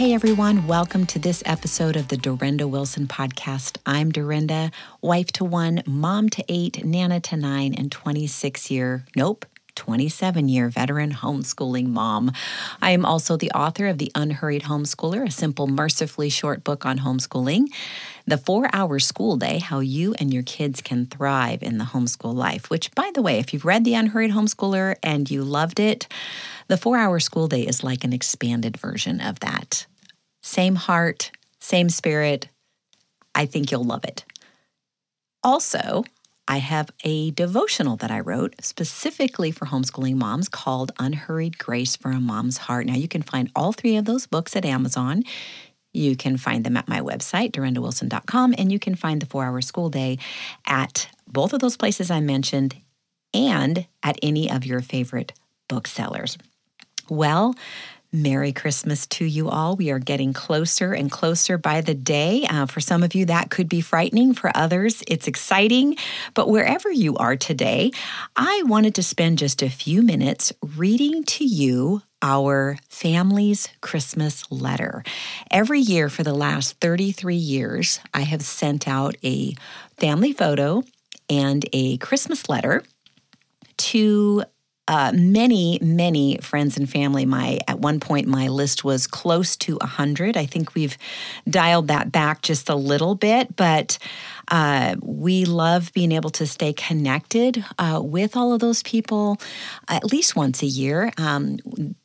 Hey everyone, welcome to this episode of the Durenda Wilson podcast. I'm Durenda, wife to one, mom to eight, nana to nine, and 26 year, nope, 27 year veteran homeschooling mom. I am also the author of The Unhurried Homeschooler, a simple, mercifully short book on homeschooling. The four hour school day, how you and your kids can thrive in the homeschool life, which, by the way, if you've read The Unhurried Homeschooler and you loved it, the four hour school day is like an expanded version of that. Same heart, same spirit. I think you'll love it. Also, I have a devotional that I wrote specifically for homeschooling moms called Unhurried Grace for a Mom's Heart. Now, you can find all three of those books at Amazon. You can find them at my website, durendawilson.com, and you can find the four hour school day at both of those places I mentioned and at any of your favorite booksellers. Well, Merry Christmas to you all. We are getting closer and closer by the day. Uh, for some of you, that could be frightening. For others, it's exciting. But wherever you are today, I wanted to spend just a few minutes reading to you our family's Christmas letter. Every year for the last 33 years, I have sent out a family photo and a Christmas letter to uh, many, many friends and family. My at one point, my list was close to hundred. I think we've dialed that back just a little bit, but uh, we love being able to stay connected uh, with all of those people at least once a year. Um,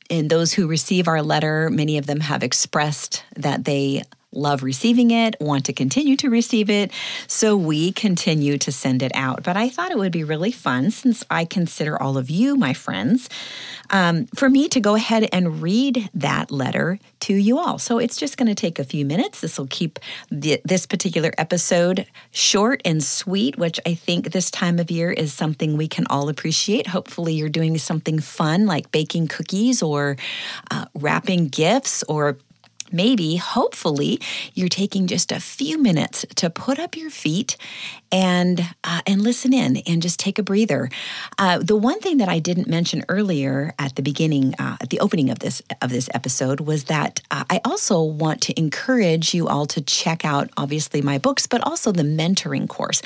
and those who receive our letter, many of them have expressed that they love receiving it, want to continue to receive it. So we continue to send it out. But I thought it would be really fun since I consider all of you my friends um, for me to go ahead and read that letter to you all. So it's just going to take a few minutes. This will keep the, this particular episode short and sweet, which I think this time of year is something we can all appreciate. Hopefully, you're doing something fun like baking cookies or uh, wrapping gifts or maybe, hopefully, you're taking just a few minutes to put up your feet and uh, and listen in and just take a breather. Uh, the one thing that I didn't mention earlier at the beginning, uh, at the opening of this of this episode, was that uh, I also want to encourage you all to check out, obviously, my books, but also the mentoring course.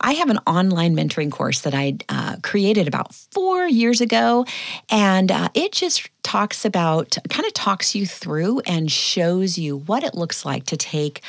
I have an online mentoring course that I uh, created about four years ago, and uh, it just talks about, kind of talks you through and shows you what it looks like to take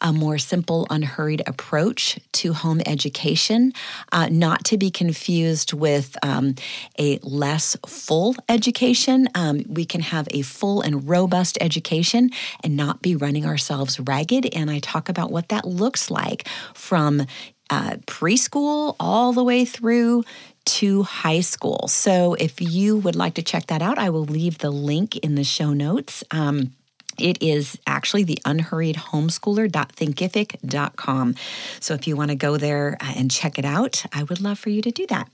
a more simple, unhurried approach to home education, uh, not to be confused with um, a less full education. Um, we can have a full and robust education and not be running ourselves ragged. And I talk about what that looks like from uh, preschool all the way through to high school. So if you would like to check that out, I will leave the link in the show notes. Um, it is actually the unhurried homeschooler.thinkific.com. So if you want to go there uh, and check it out, I would love for you to do that.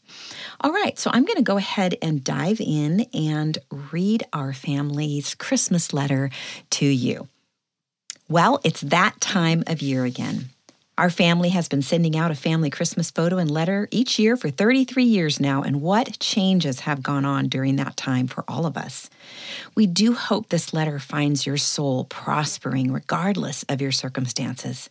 All right, so I'm going to go ahead and dive in and read our family's Christmas letter to you. Well, it's that time of year again. Our family has been sending out a family Christmas photo and letter each year for 33 years now, and what changes have gone on during that time for all of us. We do hope this letter finds your soul prospering regardless of your circumstances.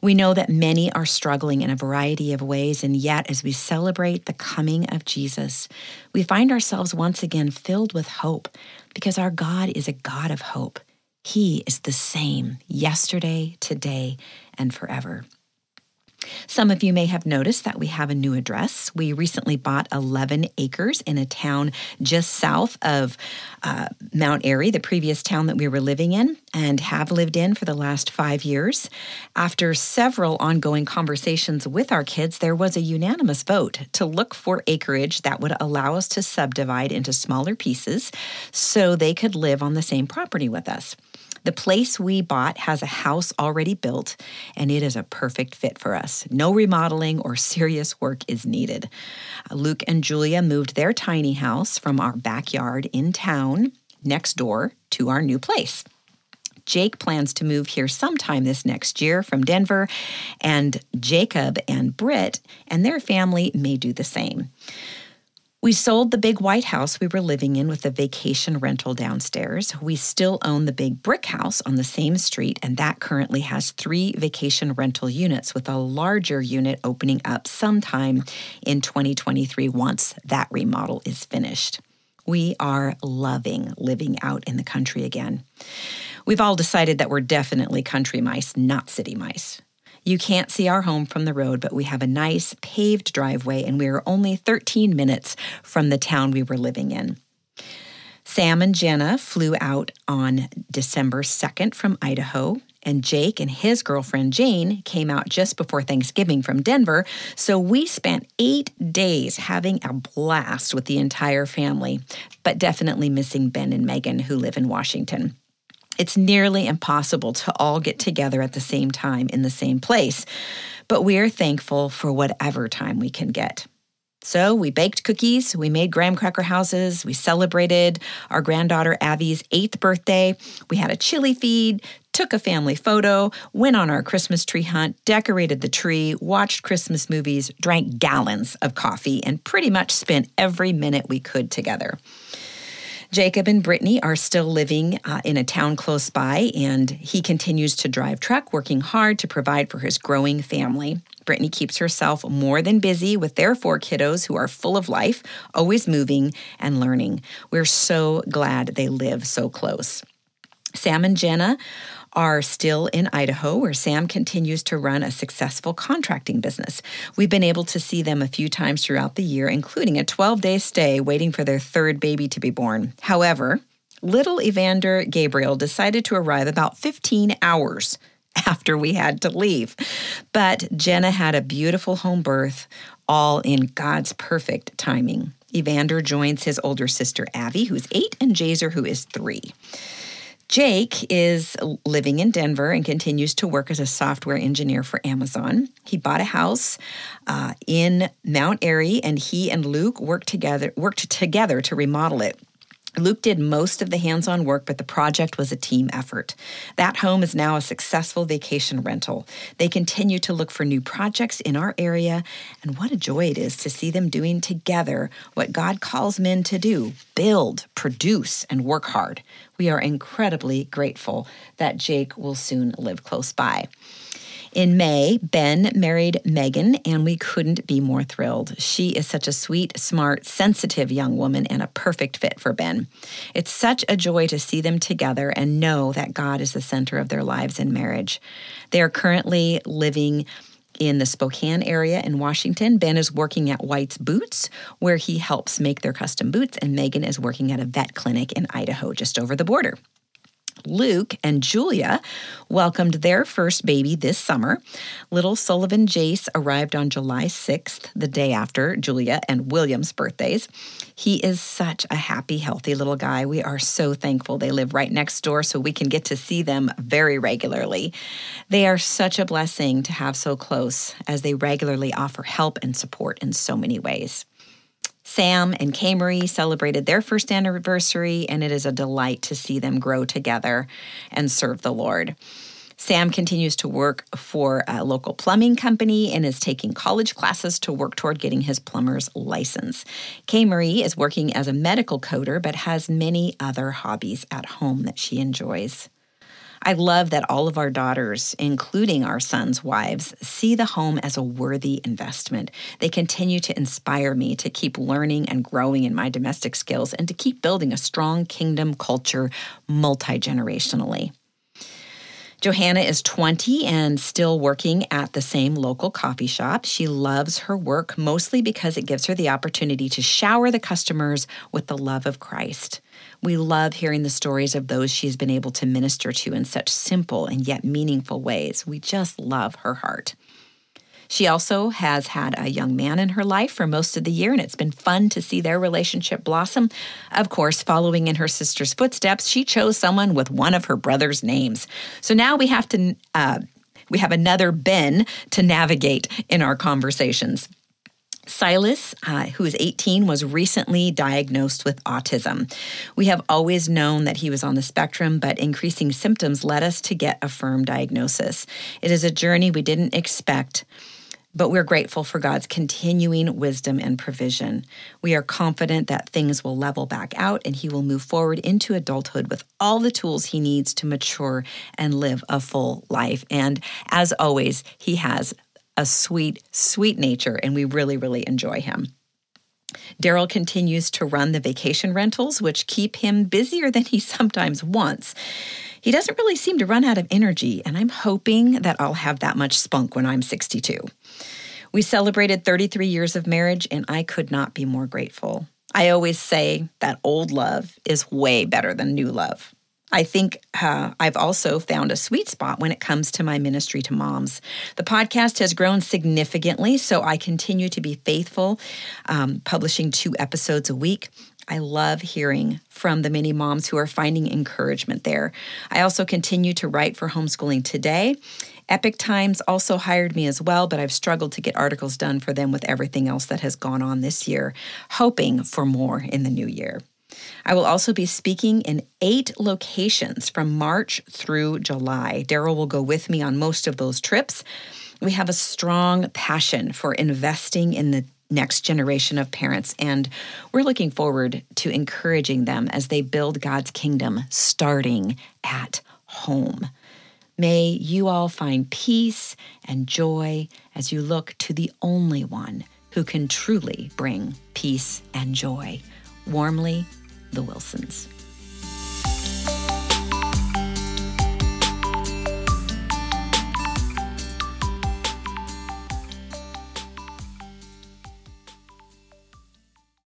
We know that many are struggling in a variety of ways, and yet, as we celebrate the coming of Jesus, we find ourselves once again filled with hope because our God is a God of hope. He is the same yesterday, today, and forever. Some of you may have noticed that we have a new address. We recently bought 11 acres in a town just south of uh, Mount Airy, the previous town that we were living in, and have lived in for the last five years. After several ongoing conversations with our kids, there was a unanimous vote to look for acreage that would allow us to subdivide into smaller pieces so they could live on the same property with us. The place we bought has a house already built, and it is a perfect fit for us. No remodeling or serious work is needed. Uh, Luke and Julia moved their tiny house from our backyard in town next door to our new place. Jake plans to move here sometime this next year from Denver, and Jacob and Britt and their family may do the same. We sold the big white house we were living in with a vacation rental downstairs. We still own the big brick house on the same street, and that currently has three vacation rental units with a larger unit opening up sometime in 2023 once that remodel is finished. We are loving living out in the country again. We've all decided that we're definitely country mice, not city mice. You can't see our home from the road, but we have a nice paved driveway and we are only 13 minutes from the town we were living in. Sam and Jenna flew out on December 2nd from Idaho, and Jake and his girlfriend Jane came out just before Thanksgiving from Denver. So we spent eight days having a blast with the entire family, but definitely missing Ben and Megan, who live in Washington. It's nearly impossible to all get together at the same time in the same place, but we are thankful for whatever time we can get. So we baked cookies, we made graham cracker houses, we celebrated our granddaughter Abby's eighth birthday, we had a chili feed, took a family photo, went on our Christmas tree hunt, decorated the tree, watched Christmas movies, drank gallons of coffee, and pretty much spent every minute we could together. Jacob and Brittany are still living uh, in a town close by, and he continues to drive truck, working hard to provide for his growing family. Brittany keeps herself more than busy with their four kiddos who are full of life, always moving and learning. We're so glad they live so close. Sam and Jenna are still in Idaho, where Sam continues to run a successful contracting business. We've been able to see them a few times throughout the year, including a 12 day stay waiting for their third baby to be born. However, little Evander Gabriel decided to arrive about 15 hours after we had to leave. But Jenna had a beautiful home birth, all in God's perfect timing. Evander joins his older sister Abby, who's eight, and Jazer, who is three. Jake is living in Denver and continues to work as a software engineer for Amazon. He bought a house uh, in Mount Airy, and he and Luke worked together worked together to remodel it. Luke did most of the hands on work, but the project was a team effort. That home is now a successful vacation rental. They continue to look for new projects in our area, and what a joy it is to see them doing together what God calls men to do build, produce, and work hard. We are incredibly grateful that Jake will soon live close by. In May, Ben married Megan, and we couldn't be more thrilled. She is such a sweet, smart, sensitive young woman and a perfect fit for Ben. It's such a joy to see them together and know that God is the center of their lives in marriage. They are currently living in the Spokane area in Washington. Ben is working at White's Boots, where he helps make their custom boots, and Megan is working at a vet clinic in Idaho, just over the border. Luke and Julia welcomed their first baby this summer. Little Sullivan Jace arrived on July 6th, the day after Julia and William's birthdays. He is such a happy, healthy little guy. We are so thankful they live right next door so we can get to see them very regularly. They are such a blessing to have so close as they regularly offer help and support in so many ways. Sam and. Marie celebrated their first anniversary, and it is a delight to see them grow together and serve the Lord. Sam continues to work for a local plumbing company and is taking college classes to work toward getting his plumber's license. Kay Marie is working as a medical coder but has many other hobbies at home that she enjoys. I love that all of our daughters, including our sons' wives, see the home as a worthy investment. They continue to inspire me to keep learning and growing in my domestic skills and to keep building a strong kingdom culture multi generationally. Johanna is 20 and still working at the same local coffee shop. She loves her work mostly because it gives her the opportunity to shower the customers with the love of Christ. We love hearing the stories of those she's been able to minister to in such simple and yet meaningful ways. We just love her heart. She also has had a young man in her life for most of the year, and it's been fun to see their relationship blossom. Of course, following in her sister's footsteps, she chose someone with one of her brother's names. So now we have to. Uh, we have another Ben to navigate in our conversations. Silas, uh, who is 18, was recently diagnosed with autism. We have always known that he was on the spectrum, but increasing symptoms led us to get a firm diagnosis. It is a journey we didn't expect but we're grateful for God's continuing wisdom and provision. We are confident that things will level back out and he will move forward into adulthood with all the tools he needs to mature and live a full life. And as always, he has a sweet, sweet nature, and we really, really enjoy him. Daryl continues to run the vacation rentals, which keep him busier than he sometimes wants. He doesn't really seem to run out of energy, and I'm hoping that I'll have that much spunk when I'm 62. We celebrated 33 years of marriage, and I could not be more grateful. I always say that old love is way better than new love. I think uh, I've also found a sweet spot when it comes to my ministry to moms. The podcast has grown significantly, so I continue to be faithful, um, publishing two episodes a week. I love hearing from the many moms who are finding encouragement there. I also continue to write for Homeschooling Today. Epoch Times also hired me as well, but I've struggled to get articles done for them with everything else that has gone on this year, hoping for more in the new year. I will also be speaking in eight locations from March through July. Daryl will go with me on most of those trips. We have a strong passion for investing in the next generation of parents. And we're looking forward to encouraging them as they build God's kingdom starting at home. May you all find peace and joy as you look to the only one who can truly bring peace and joy. Warmly, the Wilsons.